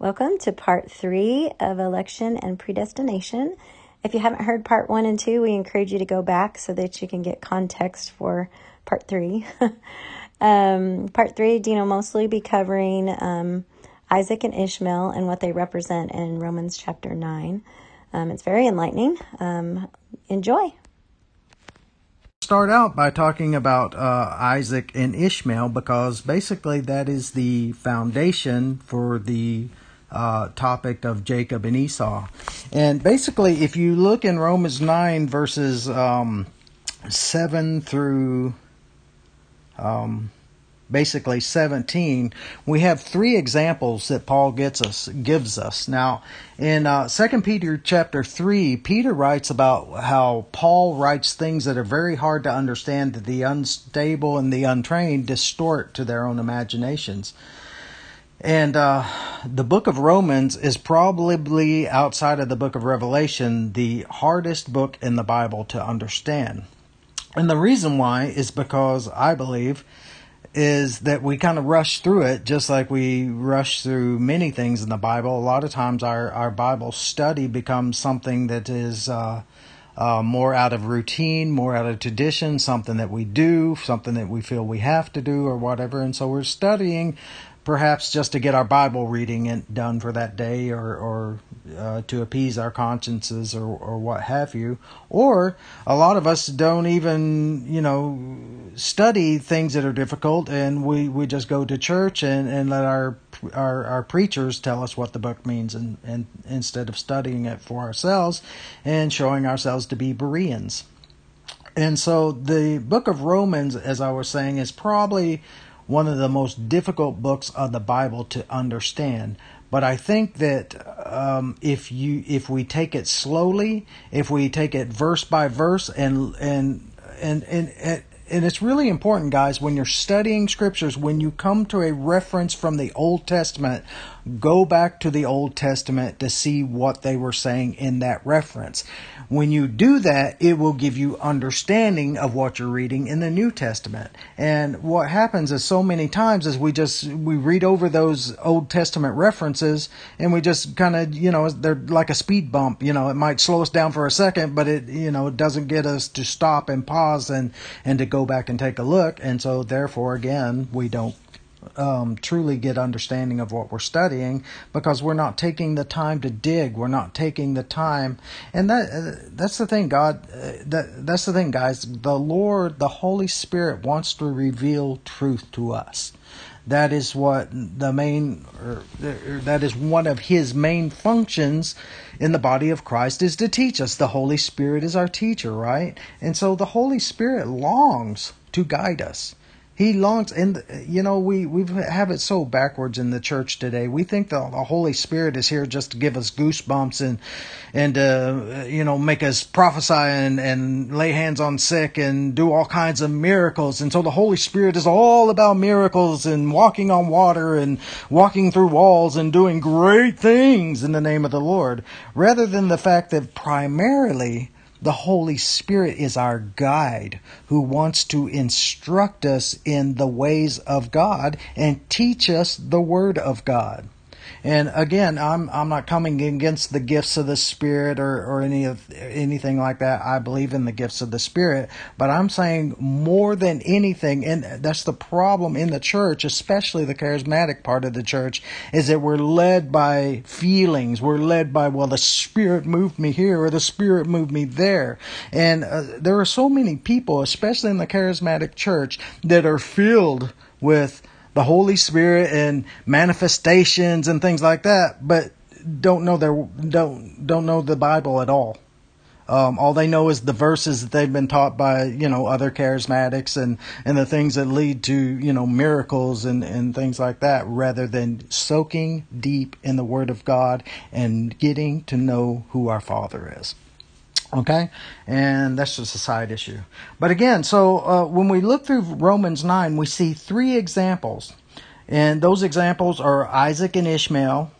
Welcome to part three of election and predestination. If you haven't heard part one and two, we encourage you to go back so that you can get context for part three. um, part three, Dino mostly be covering um, Isaac and Ishmael and what they represent in Romans chapter 9. Um, it's very enlightening. Um, enjoy start out by talking about uh, Isaac and Ishmael because basically that is the foundation for the uh, topic of Jacob and Esau. And basically, if you look in Romans 9, verses um, 7 through um, basically 17, we have three examples that Paul gets us gives us. Now, in uh, 2 Peter chapter 3, Peter writes about how Paul writes things that are very hard to understand that the unstable and the untrained distort to their own imaginations. And uh, the book of Romans is probably outside of the book of Revelation the hardest book in the Bible to understand. And the reason why is because I believe is that we kind of rush through it just like we rush through many things in the Bible. A lot of times our, our Bible study becomes something that is uh, uh, more out of routine, more out of tradition, something that we do, something that we feel we have to do or whatever. And so we're studying perhaps just to get our Bible reading done for that day or, or uh, to appease our consciences or, or what have you. Or a lot of us don't even, you know, study things that are difficult and we, we just go to church and, and let our, our, our preachers tell us what the book means and, and instead of studying it for ourselves and showing ourselves to be Bereans. And so the book of Romans, as I was saying, is probably one of the most difficult books of the Bible to understand. But I think that um, if you if we take it slowly, if we take it verse by verse, and and and and and it's really important, guys, when you're studying scriptures, when you come to a reference from the Old Testament, go back to the Old Testament to see what they were saying in that reference. When you do that, it will give you understanding of what you're reading in the New Testament. And what happens is so many times is we just, we read over those Old Testament references and we just kind of, you know, they're like a speed bump, you know, it might slow us down for a second, but it, you know, it doesn't get us to stop and pause and, and to go back and take a look. And so therefore, again, we don't um, truly get understanding of what we're studying because we're not taking the time to dig. We're not taking the time, and that uh, that's the thing. God, uh, that that's the thing, guys. The Lord, the Holy Spirit, wants to reveal truth to us. That is what the main, or, or that is one of His main functions in the body of Christ is to teach us. The Holy Spirit is our teacher, right? And so the Holy Spirit longs to guide us. He longs, and you know, we we have it so backwards in the church today. We think the, the Holy Spirit is here just to give us goosebumps and and uh, you know make us prophesy and and lay hands on sick and do all kinds of miracles. And so the Holy Spirit is all about miracles and walking on water and walking through walls and doing great things in the name of the Lord, rather than the fact that primarily the Holy Spirit is our guide who wants to instruct us in the ways of God and teach us the Word of God. And again, I'm I'm not coming against the gifts of the Spirit or, or any of anything like that. I believe in the gifts of the Spirit, but I'm saying more than anything, and that's the problem in the church, especially the charismatic part of the church, is that we're led by feelings. We're led by well, the Spirit moved me here or the Spirit moved me there, and uh, there are so many people, especially in the charismatic church, that are filled with the Holy Spirit and manifestations and things like that, but don't know their don't don't know the Bible at all. Um, all they know is the verses that they've been taught by you know other charismatics and and the things that lead to you know miracles and and things like that, rather than soaking deep in the Word of God and getting to know who our Father is. Okay? And that's just a side issue. But again, so uh, when we look through Romans 9, we see three examples. And those examples are Isaac and Ishmael,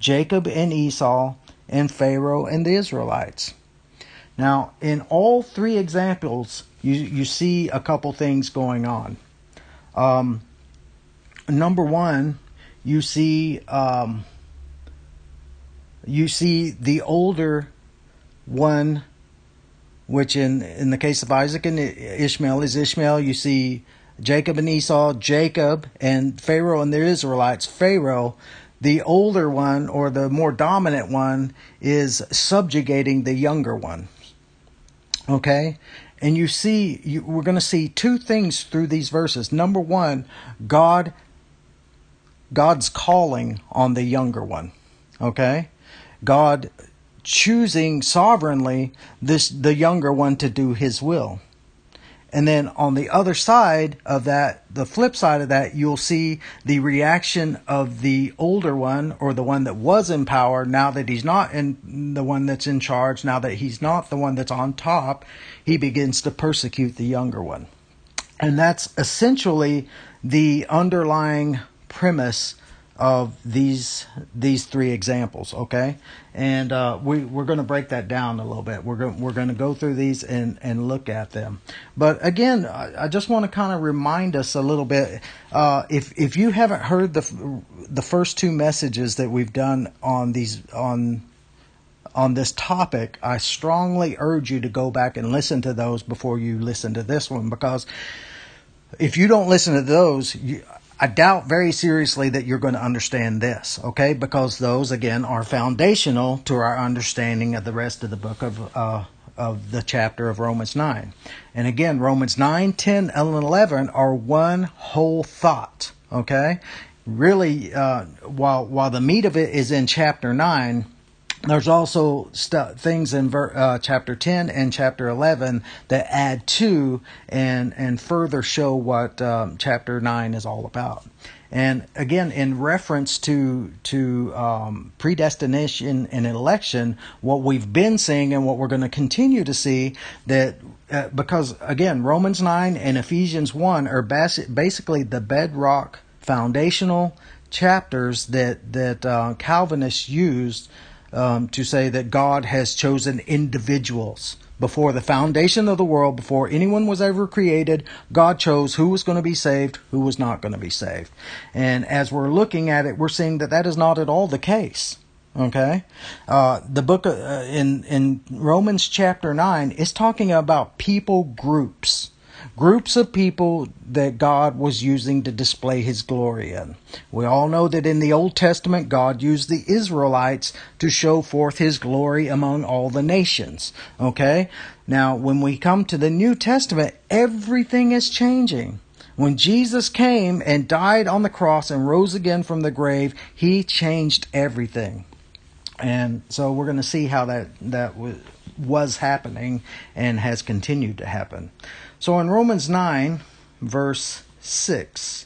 Jacob and Esau, and Pharaoh and the Israelites. Now, in all three examples, you, you see a couple things going on. Um, number one, you see um, you see the older one, which in in the case of Isaac and Ishmael is Ishmael. You see Jacob and Esau, Jacob and Pharaoh and the Israelites. Pharaoh, the older one or the more dominant one, is subjugating the younger one. Okay? And you see, you, we're going to see two things through these verses. Number one, God, God's calling on the younger one. Okay? God choosing sovereignly this the younger one to do his will. And then on the other side of that, the flip side of that, you'll see the reaction of the older one or the one that was in power now that he's not in the one that's in charge, now that he's not the one that's on top, he begins to persecute the younger one. And that's essentially the underlying premise of these these three examples. Okay, and uh, we we're going to break that down a little bit. We're going we're going to go through these and and look at them. But again, I, I just want to kind of remind us a little bit. Uh, if if you haven't heard the the first two messages that we've done on these on on this topic, I strongly urge you to go back and listen to those before you listen to this one because if you don't listen to those, you, I doubt very seriously that you're going to understand this, okay? Because those, again, are foundational to our understanding of the rest of the book of, uh, of the chapter of Romans 9. And again, Romans 9, 10, and 11 are one whole thought, okay? Really, uh, while, while the meat of it is in chapter 9, there's also st- things in ver- uh, chapter 10 and chapter 11 that add to and and further show what um, chapter 9 is all about. And again in reference to to um, predestination and election what we've been seeing and what we're going to continue to see that uh, because again romans 9 and ephesians 1 are bas- basically the bedrock foundational chapters that that uh, calvinists used um, to say that God has chosen individuals. Before the foundation of the world, before anyone was ever created, God chose who was going to be saved, who was not going to be saved. And as we're looking at it, we're seeing that that is not at all the case. Okay, uh, the book uh, in in Romans chapter nine is talking about people groups groups of people that God was using to display his glory in. We all know that in the Old Testament, God used the Israelites to show forth his glory among all the nations. Okay? Now, when we come to the New Testament, everything is changing. When Jesus came and died on the cross and rose again from the grave, he changed everything. And so we're going to see how that, that was happening and has continued to happen. So in Romans 9, verse 6.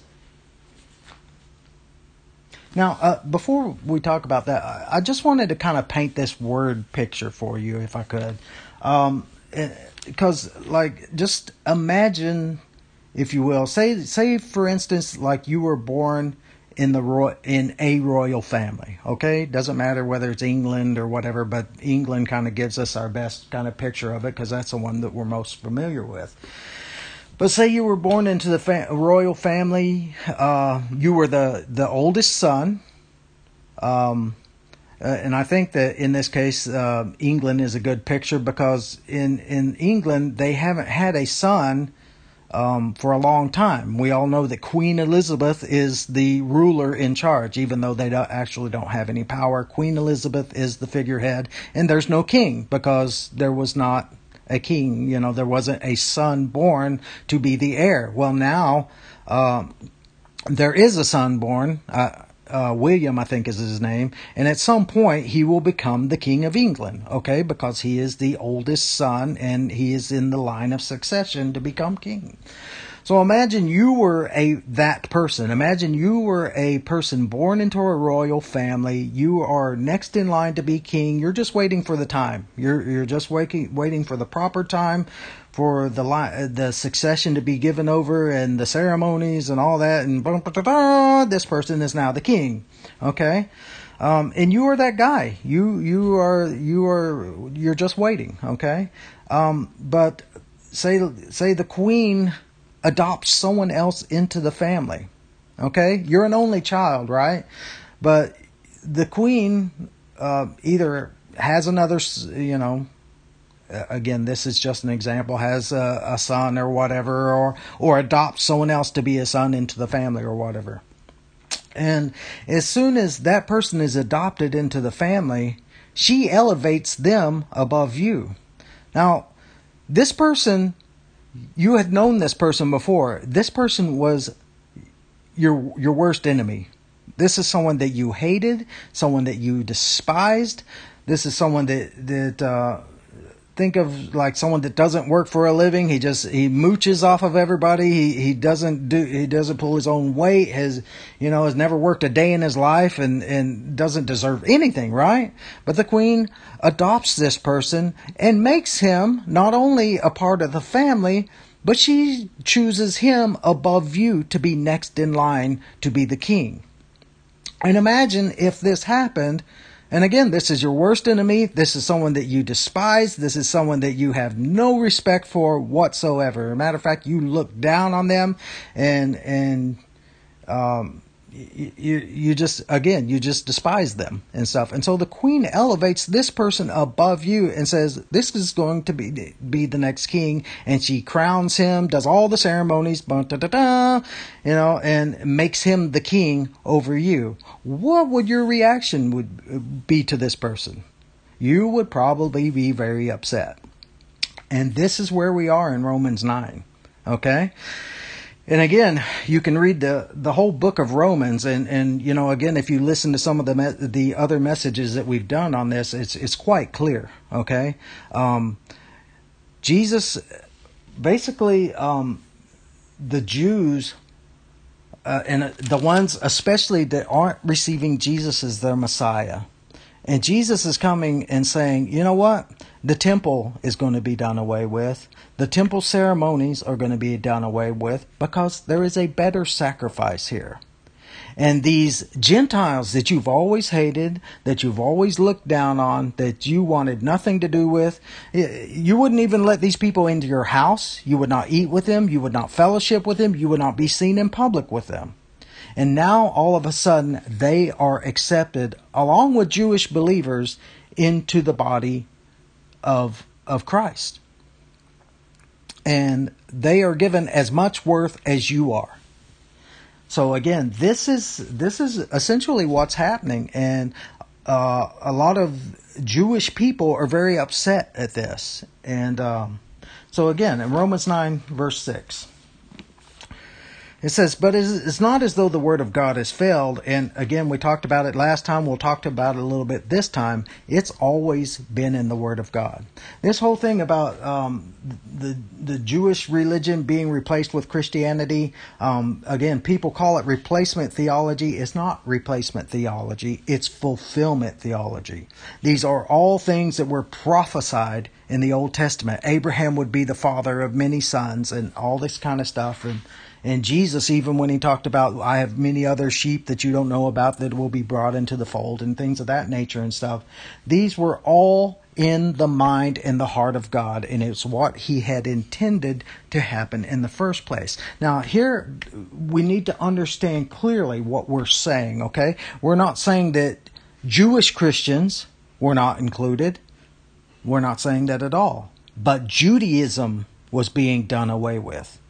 Now, uh, before we talk about that, I just wanted to kind of paint this word picture for you, if I could. Um, because, eh, like, just imagine, if you will, say, say for instance, like you were born in the ro- in a royal family. Okay, doesn't matter whether it's England or whatever, but England kind of gives us our best kind of picture of it because that's the one that we're most familiar with. But say you were born into the fa- royal family, uh, you were the the oldest son. Um, uh, and I think that in this case, uh, England is a good picture because in in England they haven't had a son um, for a long time. We all know that Queen Elizabeth is the ruler in charge, even though they don't, actually don't have any power. Queen Elizabeth is the figurehead, and there's no king because there was not a king. You know, there wasn't a son born to be the heir. Well, now uh, there is a son born. Uh, uh, William, I think is his name, and at some point he will become the King of England, okay, because he is the oldest son and he is in the line of succession to become king. So imagine you were a that person. Imagine you were a person born into a royal family. You are next in line to be king. You're just waiting for the time. You're you're just waiting waiting for the proper time for the the succession to be given over and the ceremonies and all that and this person is now the king okay? Um, and you are that guy. You you are you are you're just waiting okay? Um, but say say the queen adopts someone else into the family okay? You're an only child right? But the queen uh, either has another, you know, again, this is just an example, has a, a, son or whatever, or or adopts someone else to be a son into the family or whatever. And as soon as that person is adopted into the family, she elevates them above you. Now, this person, you had known this person before. This person was your your worst enemy. This is someone that you hated, someone that you despised. This is someone that that uh, think of like someone that doesn't work for a living. He just he mooches off of everybody. He he doesn't do he doesn't pull his own weight. Has you know has never worked a day in his life and and doesn't deserve anything, right? But the queen adopts this person and makes him not only a part of the family, but she chooses him above you to be next in line to be the king. And imagine if this happened and again, this is your worst enemy. This is someone that you despise. This is someone that you have no respect for whatsoever. matter of fact, you look down on them and, and, um, you you just again you just despise them and stuff. And so the queen elevates this person above you and says this is going to be be the next king. And she crowns him does all the ceremonies you know and makes him the king over you. What would your reaction would be to this person? You would probably be very upset. And this is where we are in Romans 9 okay and again, you can read the, the whole book of Romans, and, and you know, again, if you listen to some of the me- the other messages that we've done on this, it's it's quite clear. Okay, um, Jesus, basically, um, the Jews, uh, and the ones especially that aren't receiving Jesus as their Messiah, and Jesus is coming and saying, you know what, the temple is going to be done away with. The temple ceremonies are going to be done away with because there is a better sacrifice here. And these Gentiles that you've always hated, that you've always looked down on, that you wanted nothing to do with, you wouldn't even let these people into your house. You would not eat with them. You would not fellowship with them. You would not be seen in public with them. And now all of a sudden they are accepted along with Jewish believers into the body of, of Christ and they are given as much worth as you are. So again, this is this is essentially what's happening, and uh, a lot of Jewish people are very upset at this. And um, so again, in Romans nine verse six. It says, but it's not as though the word of God has failed. And again, we talked about it last time. We'll talk about it a little bit this time. It's always been in the word of God. This whole thing about um, the the Jewish religion being replaced with Christianity, um, again, people call it replacement theology. It's not replacement theology. It's fulfillment theology. These are all things that were prophesied in the Old Testament. Abraham would be the father of many sons, and all this kind of stuff. And and Jesus, even when he talked about, I have many other sheep that you don't know about that will be brought into the fold and things of that nature and stuff, these were all in the mind and the heart of God, and it's what He had intended to happen in the first place. Now, here we need to understand clearly what we're saying, okay? We're not saying that Jewish Christians were not included. We're not saying that at all. But Judaism was being done away with.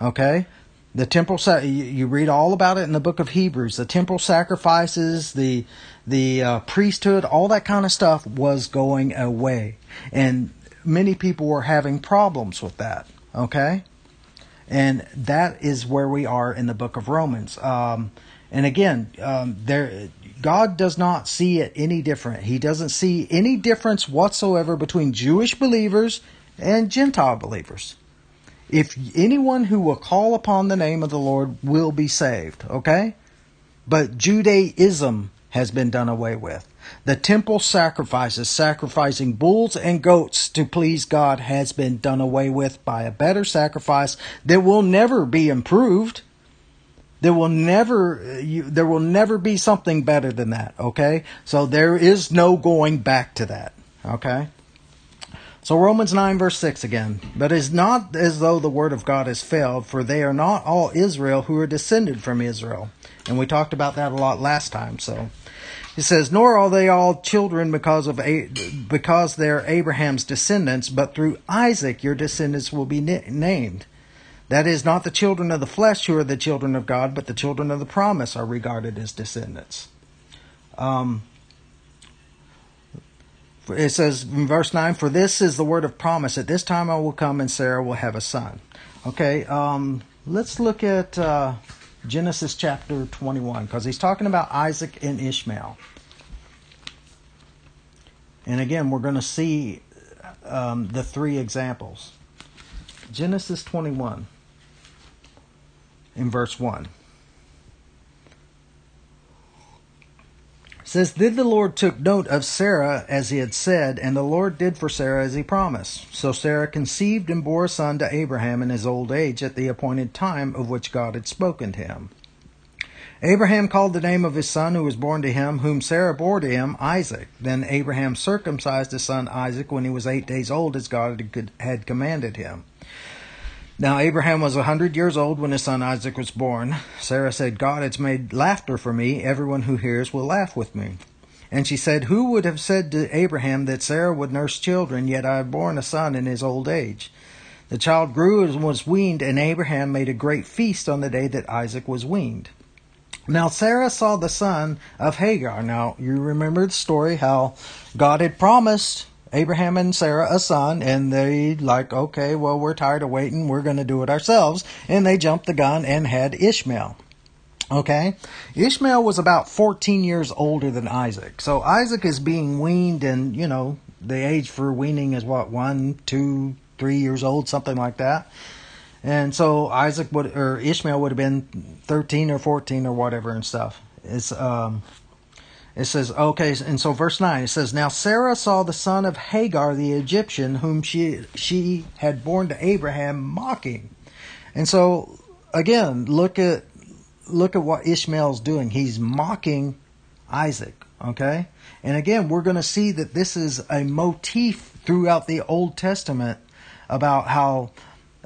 Okay? The temple you read all about it in the book of Hebrews. The temple sacrifices, the the uh, priesthood, all that kind of stuff was going away, and many people were having problems with that. Okay, and that is where we are in the book of Romans. Um, and again, um, there God does not see it any different. He doesn't see any difference whatsoever between Jewish believers and Gentile believers if anyone who will call upon the name of the Lord will be saved, okay? But Judaism has been done away with. The temple sacrifices, sacrificing bulls and goats to please God, has been done away with by a better sacrifice that will never be improved. There will never, you, there will never be something better than that. Okay, so there is no going back to that. Okay. So Romans 9 verse 6 again. But it is not as though the word of God has failed, for they are not all Israel who are descended from Israel. And we talked about that a lot last time, so. he says, "Nor are they all children because of a- because they're Abraham's descendants, but through Isaac your descendants will be named." That is, not the children of the flesh who are the children of God, but the children of the promise are regarded as descendants. Um, it says in verse 9, For this is the word of promise. At this time I will come and Sarah will have a son. Okay, um, let's look at uh, Genesis chapter 21, because he's talking about Isaac and Ishmael. And again, we're going to see um, the three examples. Genesis 21 in verse 1. Says, Then the Lord took note of Sarah as he had said, and the Lord did for Sarah as he promised. So Sarah conceived and bore a son to Abraham in his old age at the appointed time of which God had spoken to him. Abraham called the name of his son who was born to him, whom Sarah bore to him, Isaac. Then Abraham circumcised his son Isaac when he was eight days old, as God had commanded him. Now Abraham was a hundred years old when his son Isaac was born. Sarah said, God has made laughter for me. Everyone who hears will laugh with me. And she said, Who would have said to Abraham that Sarah would nurse children, yet I have borne a son in his old age? The child grew and was weaned, and Abraham made a great feast on the day that Isaac was weaned. Now Sarah saw the son of Hagar. Now you remember the story how God had promised Abraham and Sarah a son, and they like, okay, well, we're tired of waiting, we're going to do it ourselves, and they jumped the gun and had Ishmael. Okay, Ishmael was about 14 years older than Isaac, so Isaac is being weaned, and you know the age for weaning is what one, two, three years old, something like that. And so Isaac would or Ishmael would have been 13 or 14 or whatever and stuff. It's um it says, okay, and so verse 9, it says, Now Sarah saw the son of Hagar the Egyptian, whom she, she had borne to Abraham, mocking. And so, again, look at, look at what Ishmael's doing. He's mocking Isaac, okay? And again, we're going to see that this is a motif throughout the Old Testament about how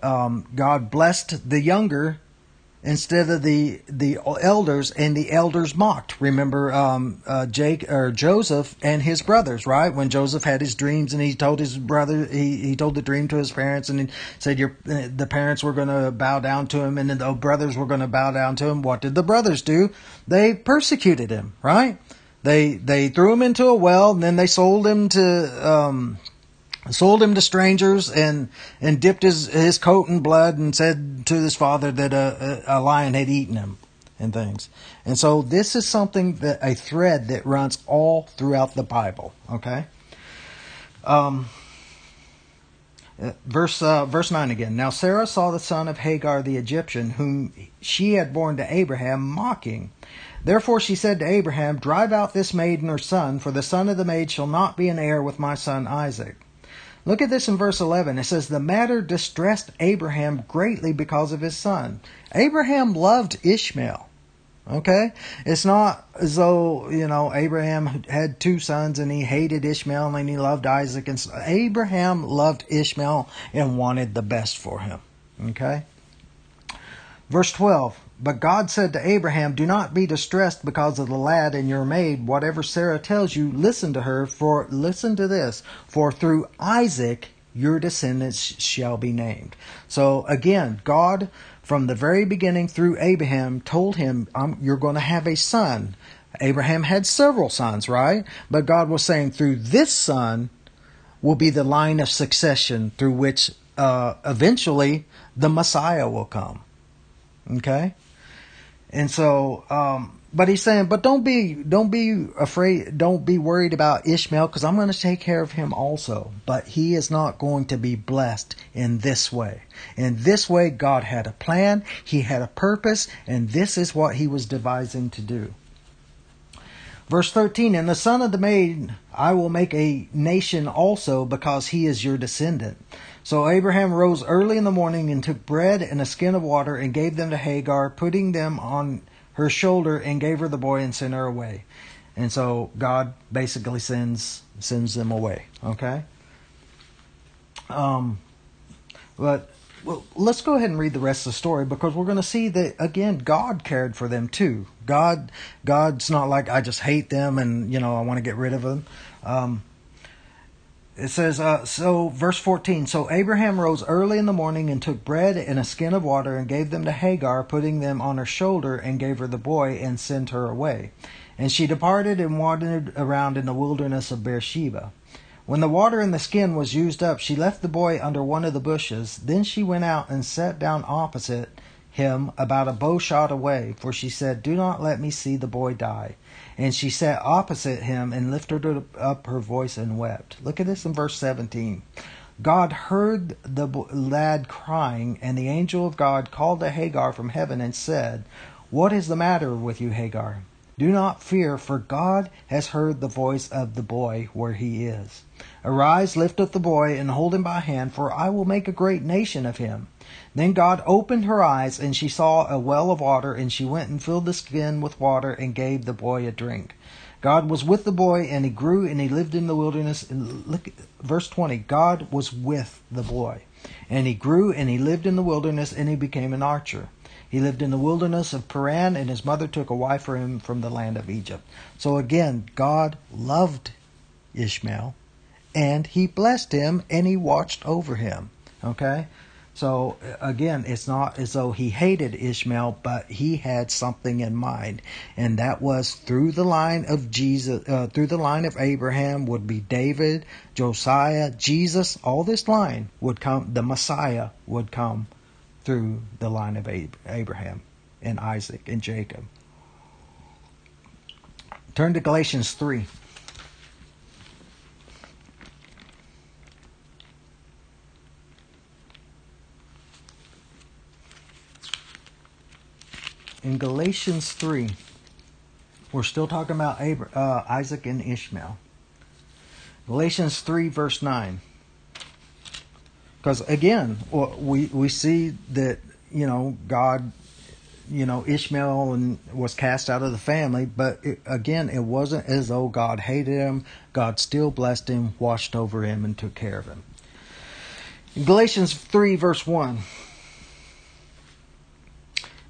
um, God blessed the younger instead of the the elders, and the elders mocked. Remember, um, uh, Jake or Joseph and his brothers, right? When Joseph had his dreams, and he told his brother, he, he told the dream to his parents, and he said, "Your the parents were going to bow down to him, and the brothers were going to bow down to him." What did the brothers do? They persecuted him, right? They they threw him into a well, and then they sold him to um, sold him to strangers and and dipped his his coat in blood and said to his father that a, a, lion had eaten him and things. And so this is something that a thread that runs all throughout the Bible. Okay. Um. Verse uh, verse nine again. Now Sarah saw the son of Hagar the Egyptian, whom she had borne to Abraham, mocking. Therefore she said to Abraham, Drive out this maid and her son, for the son of the maid shall not be an heir with my son Isaac. Look at this in verse 11. It says, The matter distressed Abraham greatly because of his son. Abraham loved Ishmael. Okay? It's not as though, you know, Abraham had two sons and he hated Ishmael and he loved Isaac. And so Abraham loved Ishmael and wanted the best for him. Okay? Verse 12 but God said to Abraham, Do not be distressed because of the lad and your maid. Whatever Sarah tells you, listen to her, for listen to this, for through Isaac your descendants shall be named. So again, God from the very beginning through Abraham told him, You're going to have a son. Abraham had several sons, right? But God was saying, Through this son will be the line of succession through which uh, eventually the Messiah will come. Okay? And so, um, but he's saying, but don't be, don't be afraid, don't be worried about Ishmael because I'm going to take care of him also. But he is not going to be blessed in this way. In this way, God had a plan, he had a purpose, and this is what he was devising to do. Verse 13, and the son of the maid I will make a nation also because he is your descendant. So Abraham rose early in the morning and took bread and a skin of water and gave them to Hagar, putting them on her shoulder and gave her the boy and sent her away. And so God basically sends sends them away. Okay. Um, but well, let's go ahead and read the rest of the story because we're going to see that again God cared for them too. God, God's not like I just hate them and you know I want to get rid of them. Um, it says, uh, so verse 14. So Abraham rose early in the morning and took bread and a skin of water and gave them to Hagar, putting them on her shoulder, and gave her the boy and sent her away. And she departed and wandered around in the wilderness of Beersheba. When the water in the skin was used up, she left the boy under one of the bushes. Then she went out and sat down opposite him about a bow shot away, for she said, Do not let me see the boy die. And she sat opposite him and lifted up her voice and wept. Look at this in verse 17. God heard the lad crying, and the angel of God called to Hagar from heaven and said, What is the matter with you, Hagar? Do not fear, for God has heard the voice of the boy where he is. Arise, lift up the boy, and hold him by hand, for I will make a great nation of him. Then God opened her eyes, and she saw a well of water, and she went and filled the skin with water and gave the boy a drink. God was with the boy, and he grew, and he lived in the wilderness. And look, verse 20 God was with the boy, and he grew, and he lived in the wilderness, and he became an archer. He lived in the wilderness of Paran, and his mother took a wife for him from the land of Egypt. So again, God loved Ishmael, and he blessed him, and he watched over him. Okay? So again, it's not as though he hated Ishmael, but he had something in mind, and that was through the line of Jesus, uh, through the line of Abraham would be David, Josiah, Jesus. All this line would come. The Messiah would come through the line of Abraham and Isaac and Jacob. Turn to Galatians 3. In Galatians 3, we're still talking about Abraham, uh, Isaac and Ishmael. Galatians 3, verse 9. Because again, we we see that you know God, you know Ishmael and was cast out of the family, but it, again, it wasn't as though God hated him. God still blessed him, watched over him, and took care of him. Galatians three verse one.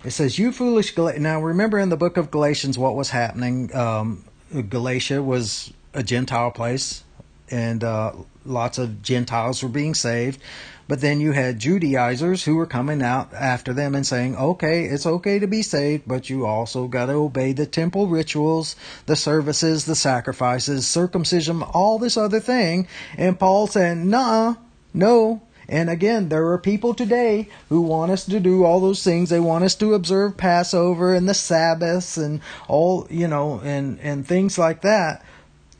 It says, "You foolish Gal-. Now remember in the book of Galatians what was happening. Um, Galatia was a Gentile place and uh, lots of Gentiles were being saved. But then you had Judaizers who were coming out after them and saying, okay, it's okay to be saved, but you also got to obey the temple rituals, the services, the sacrifices, circumcision, all this other thing. And Paul said, nah, no. And again, there are people today who want us to do all those things. They want us to observe Passover and the Sabbaths and all, you know, and, and things like that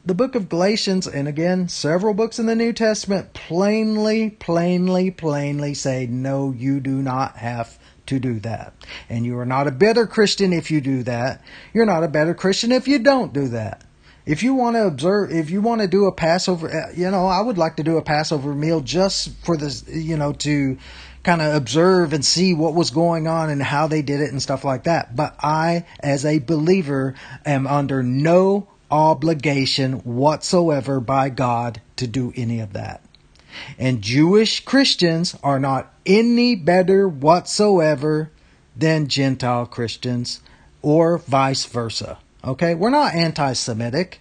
the book of Galatians, and again, several books in the New Testament, plainly, plainly, plainly say, no, you do not have to do that. And you are not a better Christian if you do that. You're not a better Christian if you don't do that. If you want to observe, if you want to do a Passover, uh, you know, I would like to do a Passover meal just for this, you know, to kind of observe and see what was going on and how they did it and stuff like that. But I, as a believer, am under no obligation whatsoever by God to do any of that. And Jewish Christians are not any better whatsoever than Gentile Christians or vice versa. Okay? We're not anti Semitic.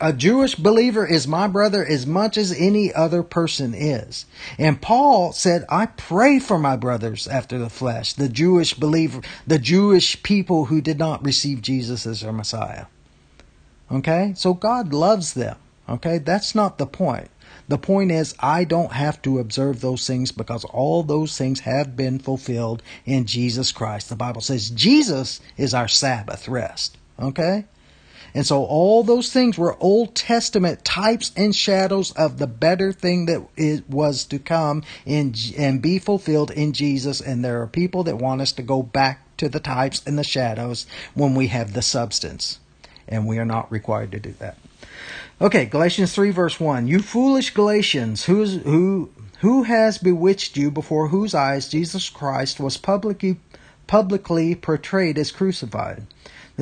A Jewish believer is my brother as much as any other person is. And Paul said, I pray for my brothers after the flesh, the Jewish believer, the Jewish people who did not receive Jesus as their Messiah. Okay? So God loves them. Okay? That's not the point. The point is, I don't have to observe those things because all those things have been fulfilled in Jesus Christ. The Bible says Jesus is our Sabbath rest. Okay? And so all those things were Old Testament types and shadows of the better thing that it was to come in and be fulfilled in Jesus. And there are people that want us to go back to the types and the shadows when we have the substance and we are not required to do that. Okay, Galatians 3 verse 1. You foolish Galatians, who's, who, who has bewitched you before whose eyes Jesus Christ was publicly, publicly portrayed as crucified?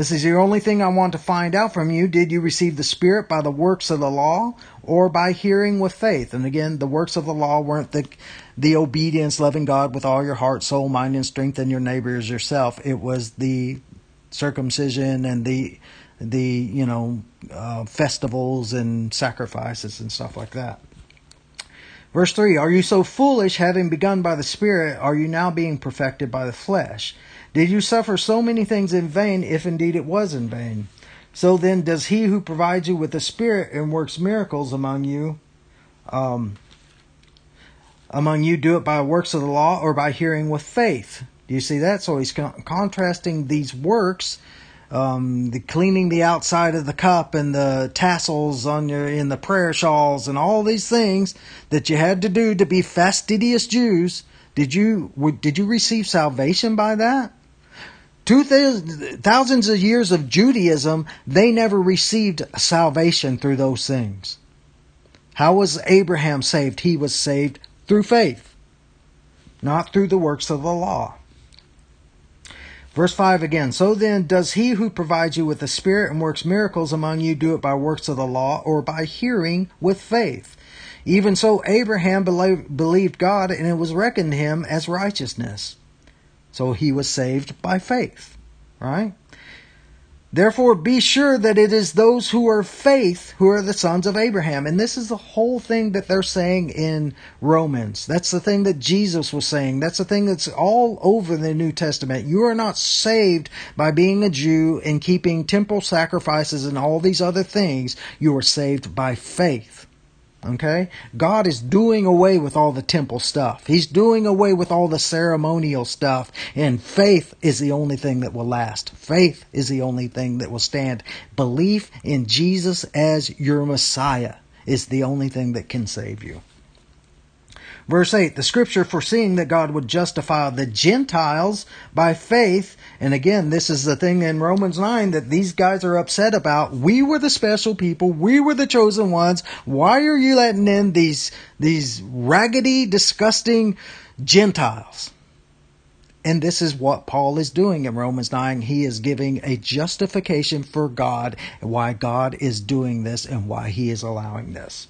This is the only thing I want to find out from you. Did you receive the Spirit by the works of the law or by hearing with faith? And again, the works of the law weren't the, the obedience, loving God with all your heart, soul, mind, and strength, and your neighbor as yourself. It was the circumcision and the the you know uh, festivals and sacrifices and stuff like that. Verse 3 Are you so foolish, having begun by the Spirit, are you now being perfected by the flesh? Did you suffer so many things in vain, if indeed it was in vain? So then, does he who provides you with the Spirit and works miracles among you, um, among you, do it by works of the law or by hearing with faith? Do you see that? So he's con- contrasting these works um, the cleaning the outside of the cup and the tassels on your in the prayer shawls and all these things that you had to do to be fastidious Jews. Did you did you receive salvation by that? Two thousands of years of Judaism, they never received salvation through those things. How was Abraham saved? He was saved through faith, not through the works of the law. Verse 5 again. So then, does he who provides you with the Spirit and works miracles among you do it by works of the law or by hearing with faith? Even so, Abraham believed God and it was reckoned him as righteousness. So he was saved by faith, right? Therefore, be sure that it is those who are faith who are the sons of Abraham. And this is the whole thing that they're saying in Romans. That's the thing that Jesus was saying. That's the thing that's all over the New Testament. You are not saved by being a Jew and keeping temple sacrifices and all these other things. You are saved by faith. Okay? God is doing away with all the temple stuff. He's doing away with all the ceremonial stuff. And faith is the only thing that will last. Faith is the only thing that will stand. Belief in Jesus as your Messiah is the only thing that can save you. Verse 8, the scripture foreseeing that God would justify the Gentiles by faith. And again, this is the thing in Romans 9 that these guys are upset about. We were the special people. We were the chosen ones. Why are you letting in these, these raggedy, disgusting Gentiles? And this is what Paul is doing in Romans 9. He is giving a justification for God, and why God is doing this and why he is allowing this.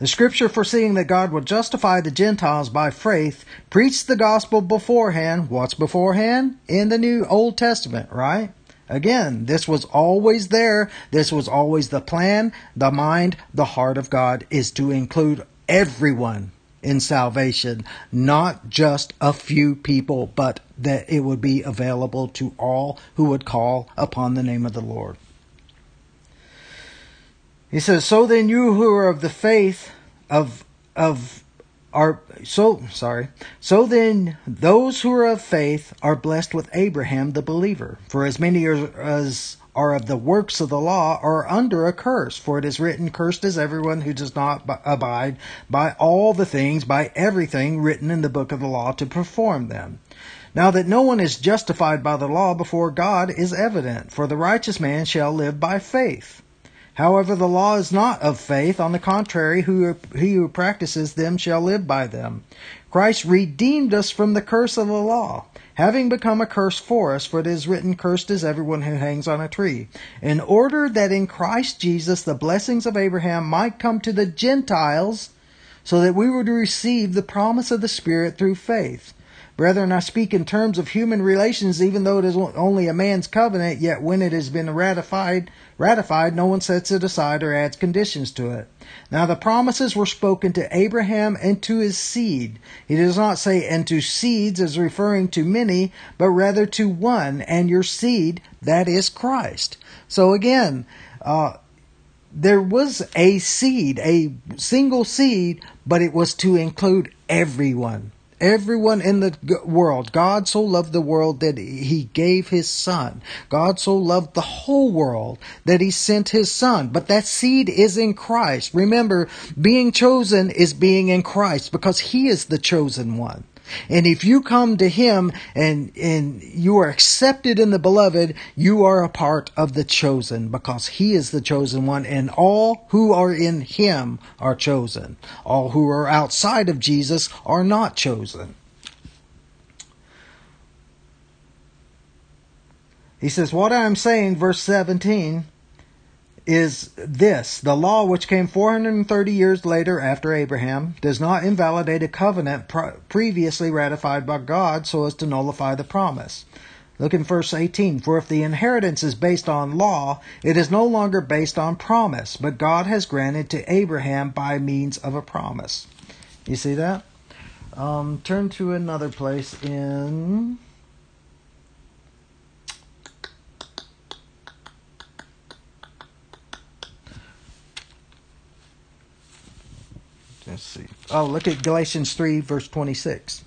The scripture foreseeing that God would justify the Gentiles by faith preached the gospel beforehand. What's beforehand? In the New Old Testament, right? Again, this was always there. This was always the plan, the mind, the heart of God is to include everyone in salvation, not just a few people, but that it would be available to all who would call upon the name of the Lord. He says, So then you who are of the faith of of are so sorry. So then those who are of faith are blessed with Abraham the believer. For as many as are of the works of the law are under a curse. For it is written, Cursed is everyone who does not abide by all the things, by everything written in the book of the law to perform them. Now that no one is justified by the law before God is evident, for the righteous man shall live by faith. However, the law is not of faith. On the contrary, who, he who practices them shall live by them. Christ redeemed us from the curse of the law, having become a curse for us, for it is written, Cursed is everyone who hangs on a tree, in order that in Christ Jesus the blessings of Abraham might come to the Gentiles, so that we would receive the promise of the Spirit through faith. Brethren, I speak in terms of human relations, even though it is only a man's covenant, yet when it has been ratified, ratified, no one sets it aside or adds conditions to it. Now the promises were spoken to Abraham and to his seed. He does not say and to seeds as referring to many, but rather to one, and your seed, that is Christ. So again, uh, there was a seed, a single seed, but it was to include everyone everyone in the world. God so loved the world that he gave his son. God so loved the whole world that he sent his son. But that seed is in Christ. Remember, being chosen is being in Christ because he is the chosen one. And if you come to him and, and you are accepted in the beloved, you are a part of the chosen because he is the chosen one and all who are in him are chosen. All who are outside of Jesus are not chosen. He says, What I am saying, verse 17, is this the law which came 430 years later after Abraham does not invalidate a covenant previously ratified by God so as to nullify the promise. Look in verse 18. For if the inheritance is based on law, it is no longer based on promise, but God has granted to Abraham by means of a promise. You see that? Um, turn to another place in Let's see. Oh, look at Galatians 3, verse 26.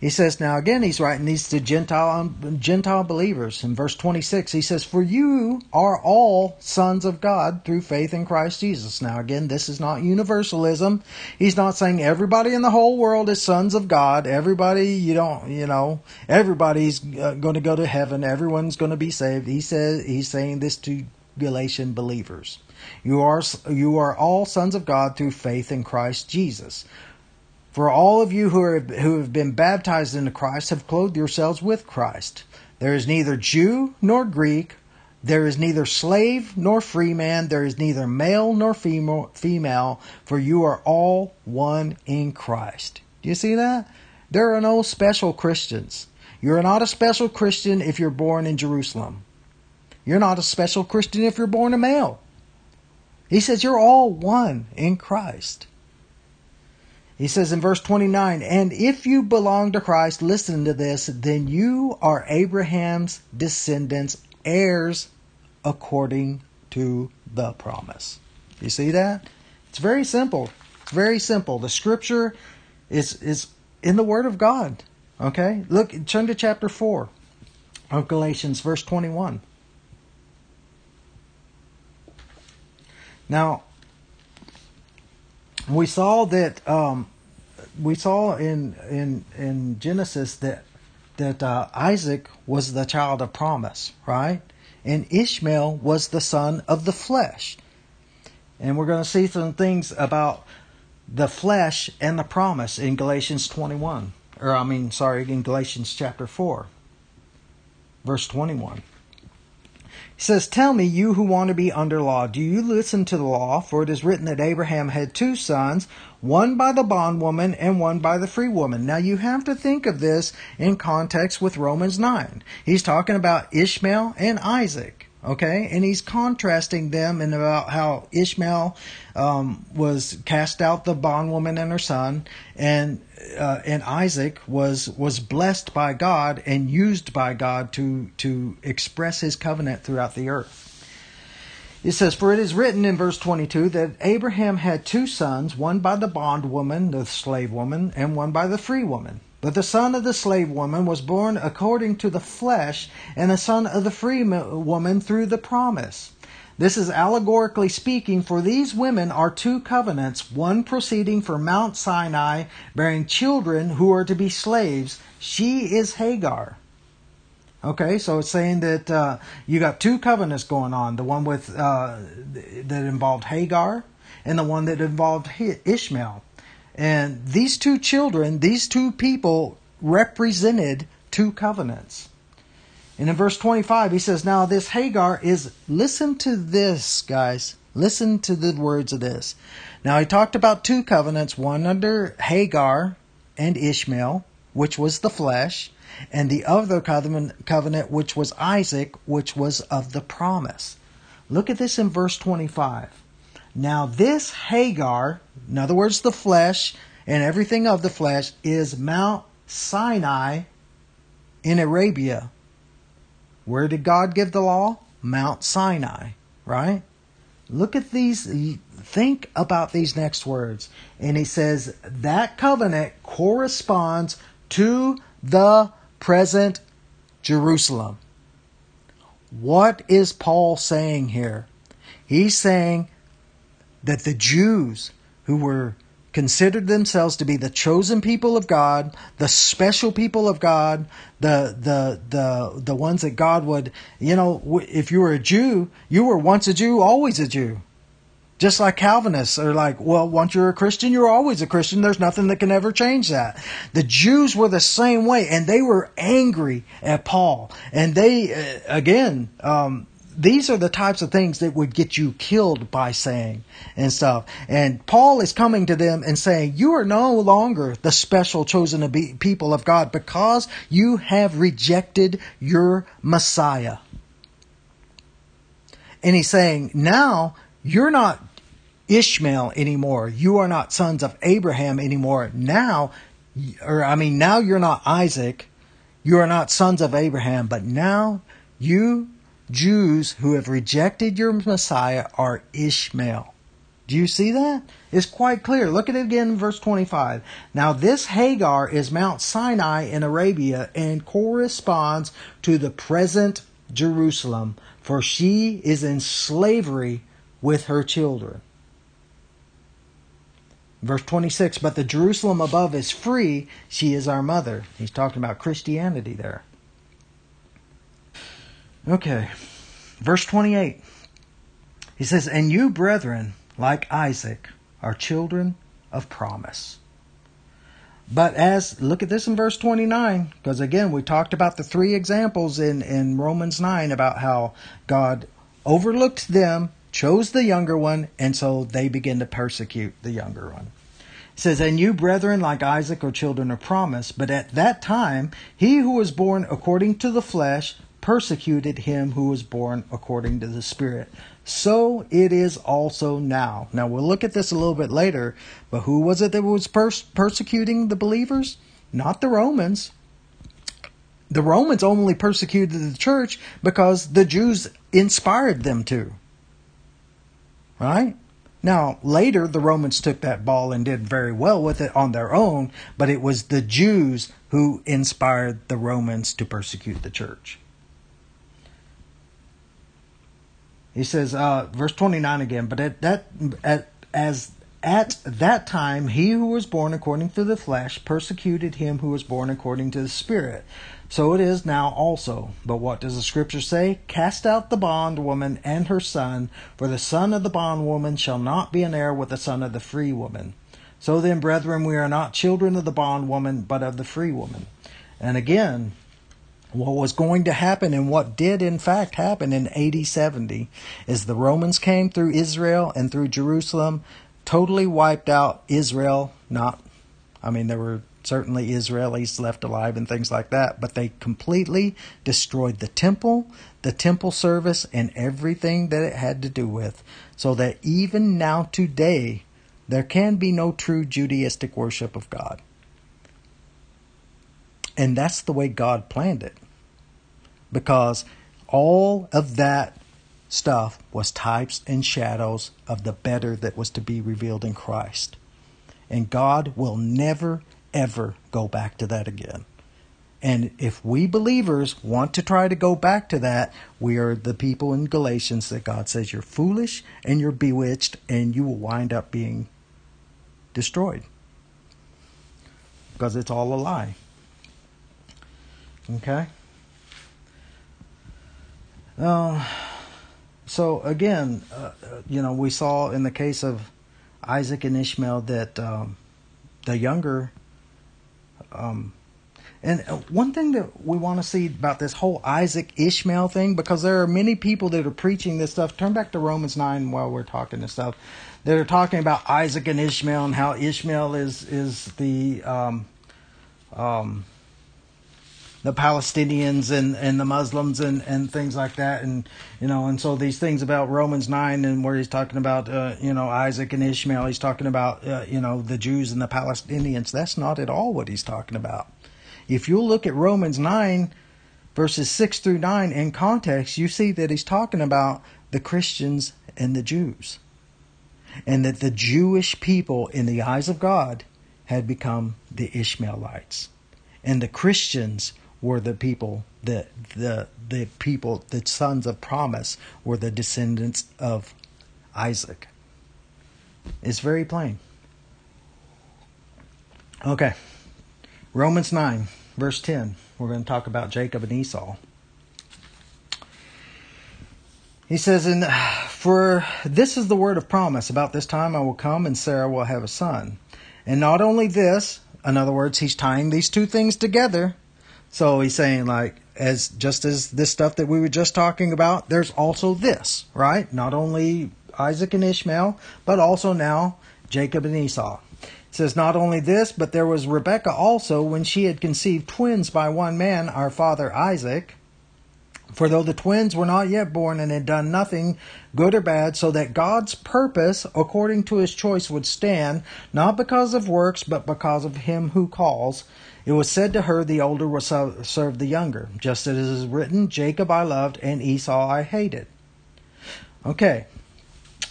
He says, now again, he's writing these to Gentile, Gentile believers. In verse 26, he says, For you are all sons of God through faith in Christ Jesus. Now again, this is not universalism. He's not saying everybody in the whole world is sons of God. Everybody, you don't, you know, everybody's uh, going to go to heaven. Everyone's going to be saved. He says, he's saying this to Galatian believers. You are, you are all sons of God through faith in Christ Jesus. For all of you who, are, who have been baptized into Christ have clothed yourselves with Christ. There is neither Jew nor Greek, there is neither slave nor free man, there is neither male nor female, for you are all one in Christ. Do you see that? There are no special Christians. You're not a special Christian if you're born in Jerusalem. You're not a special Christian if you're born a male. He says you're all one in Christ. He says in verse 29, and if you belong to Christ, listen to this, then you are Abraham's descendants, heirs according to the promise. You see that? It's very simple. It's very simple. The scripture is, is in the Word of God. Okay? Look, turn to chapter 4 of Galatians, verse 21. Now, we saw that um, we saw in in in Genesis that that uh, Isaac was the child of promise, right? And Ishmael was the son of the flesh. And we're going to see some things about the flesh and the promise in Galatians 21. Or, I mean, sorry, in Galatians chapter 4, verse 21. He says, Tell me, you who want to be under law, do you listen to the law? For it is written that Abraham had two sons, one by the bondwoman and one by the free woman. Now you have to think of this in context with Romans 9. He's talking about Ishmael and Isaac. Okay, and he's contrasting them and about how Ishmael um, was cast out the bondwoman and her son, and uh, and Isaac was was blessed by God and used by God to to express His covenant throughout the earth. It says, For it is written in verse 22 that Abraham had two sons, one by the bondwoman, the slave woman, and one by the free woman. But the son of the slave woman was born according to the flesh, and the son of the free woman through the promise. This is allegorically speaking, for these women are two covenants, one proceeding from Mount Sinai, bearing children who are to be slaves. She is Hagar. Okay, so it's saying that uh, you got two covenants going on the one with uh, that involved Hagar and the one that involved Ishmael. And these two children, these two people represented two covenants. And in verse 25, he says, Now this Hagar is, listen to this, guys. Listen to the words of this. Now he talked about two covenants, one under Hagar and Ishmael, which was the flesh, and the other covenant, which was Isaac, which was of the promise. Look at this in verse 25. Now this Hagar, in other words, the flesh and everything of the flesh, is Mount Sinai in Arabia where did God give the law? Mount Sinai, right? Look at these, think about these next words. And he says that covenant corresponds to the present Jerusalem. What is Paul saying here? He's saying that the Jews who were considered themselves to be the chosen people of God, the special people of God, the the the the ones that God would, you know, if you were a Jew, you were once a Jew, always a Jew. Just like Calvinists are like, well, once you're a Christian, you're always a Christian. There's nothing that can ever change that. The Jews were the same way, and they were angry at Paul. And they, uh, again, um, these are the types of things that would get you killed by saying and stuff. And Paul is coming to them and saying, You are no longer the special chosen people of God because you have rejected your Messiah. And he's saying, Now you're not Ishmael anymore. You are not sons of Abraham anymore. Now, or I mean, now you're not Isaac. You are not sons of Abraham, but now you Jews who have rejected your Messiah are Ishmael. Do you see that? It's quite clear. Look at it again in verse 25. Now, this Hagar is Mount Sinai in Arabia and corresponds to the present Jerusalem, for she is in slavery with her children. Verse 26 But the Jerusalem above is free, she is our mother. He's talking about Christianity there. Okay. Verse 28. He says, And you, brethren, like Isaac, are children of promise. But as, look at this in verse 29, because again, we talked about the three examples in, in Romans 9 about how God overlooked them, chose the younger one, and so they begin to persecute the younger one. It says, And you, brethren, like Isaac, are children of promise. But at that time, he who was born according to the flesh persecuted him who was born according to the Spirit. So it is also now. Now we'll look at this a little bit later, but who was it that was pers- persecuting the believers? Not the Romans. The Romans only persecuted the church because the Jews inspired them to. Right? Now, later, the Romans took that ball and did very well with it on their own, but it was the Jews who inspired the Romans to persecute the church. He says, uh, verse 29 again, but at that, at, as at that time, he who was born according to the flesh persecuted him who was born according to the Spirit. So it is now also. But what does the Scripture say? Cast out the bondwoman and her son, for the son of the bondwoman shall not be an heir with the son of the free woman. So then, brethren, we are not children of the bondwoman, but of the free woman. And again, what was going to happen and what did in fact happen in AD 70 is the Romans came through Israel and through Jerusalem, totally wiped out Israel. Not, I mean, there were certainly Israelis left alive and things like that, but they completely destroyed the temple, the temple service, and everything that it had to do with, so that even now today, there can be no true Judaistic worship of God. And that's the way God planned it. Because all of that stuff was types and shadows of the better that was to be revealed in Christ. And God will never, ever go back to that again. And if we believers want to try to go back to that, we are the people in Galatians that God says you're foolish and you're bewitched and you will wind up being destroyed. Because it's all a lie. Okay? Uh, so again, uh, you know, we saw in the case of Isaac and Ishmael that um, the younger. Um, and one thing that we want to see about this whole Isaac Ishmael thing, because there are many people that are preaching this stuff. Turn back to Romans 9 while we're talking this stuff. That are talking about Isaac and Ishmael and how Ishmael is, is the, um, um, the Palestinians and, and the Muslims and, and things like that. And, you know, and so these things about Romans 9 and where he's talking about, uh, you know, Isaac and Ishmael, he's talking about, uh, you know, the Jews and the Palestinians. That's not at all what he's talking about. If you look at Romans 9, verses 6 through 9 in context, you see that he's talking about the Christians and the Jews. And that the Jewish people, in the eyes of God, had become the Ishmaelites. And the Christians were the people the the the people the sons of promise were the descendants of Isaac. It's very plain. Okay. Romans 9 verse 10. We're going to talk about Jacob and Esau. He says, "And uh, for this is the word of promise. About this time I will come, and Sarah will have a son. And not only this, in other words, he's tying these two things together. So he's saying, like, as just as this stuff that we were just talking about, there's also this, right? Not only Isaac and Ishmael, but also now Jacob and Esau. It says, Not only this, but there was Rebekah also, when she had conceived twins by one man, our father Isaac. For though the twins were not yet born and had done nothing good or bad, so that God's purpose according to his choice would stand, not because of works, but because of him who calls, it was said to her, The older will serve the younger, just as it is written, Jacob I loved and Esau I hated. Okay,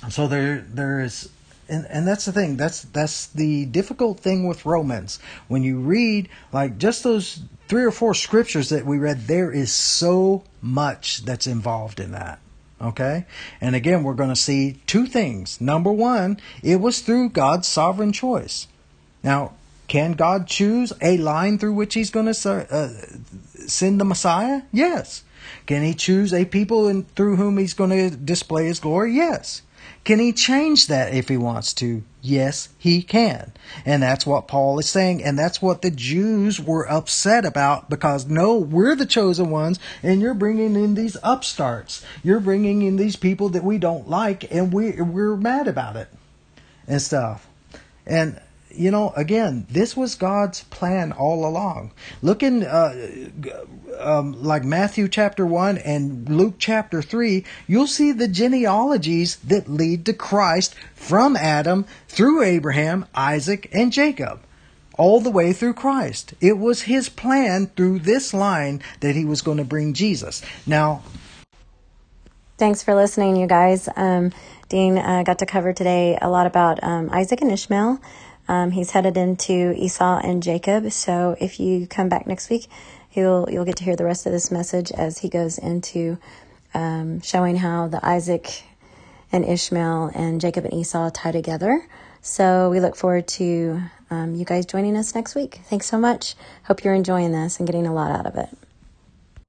so there there is and, and that's the thing. That's that's the difficult thing with romans. When you read like just those three or four scriptures that we read there is so much that's involved in that. Okay? And again we're going to see two things. Number one it was through god's sovereign choice. Now can god choose a line through which he's going to uh, send the messiah yes can he choose a people in, through whom he's going to display his glory yes can he change that if he wants to? Yes, he can. And that's what Paul is saying. And that's what the Jews were upset about because no, we're the chosen ones and you're bringing in these upstarts. You're bringing in these people that we don't like and we, we're mad about it and stuff. And you know, again, this was God's plan all along. Look in, uh, um, like Matthew chapter 1 and Luke chapter 3, you'll see the genealogies that lead to Christ from Adam through Abraham, Isaac, and Jacob. All the way through Christ. It was his plan through this line that he was going to bring Jesus. Now, thanks for listening, you guys. Um, Dean uh, got to cover today a lot about um, Isaac and Ishmael. Um, he's headed into Esau and Jacob. So if you come back next week, you'll you'll get to hear the rest of this message as he goes into um, showing how the Isaac and Ishmael and Jacob and Esau tie together. So we look forward to um, you guys joining us next week. Thanks so much. Hope you're enjoying this and getting a lot out of it.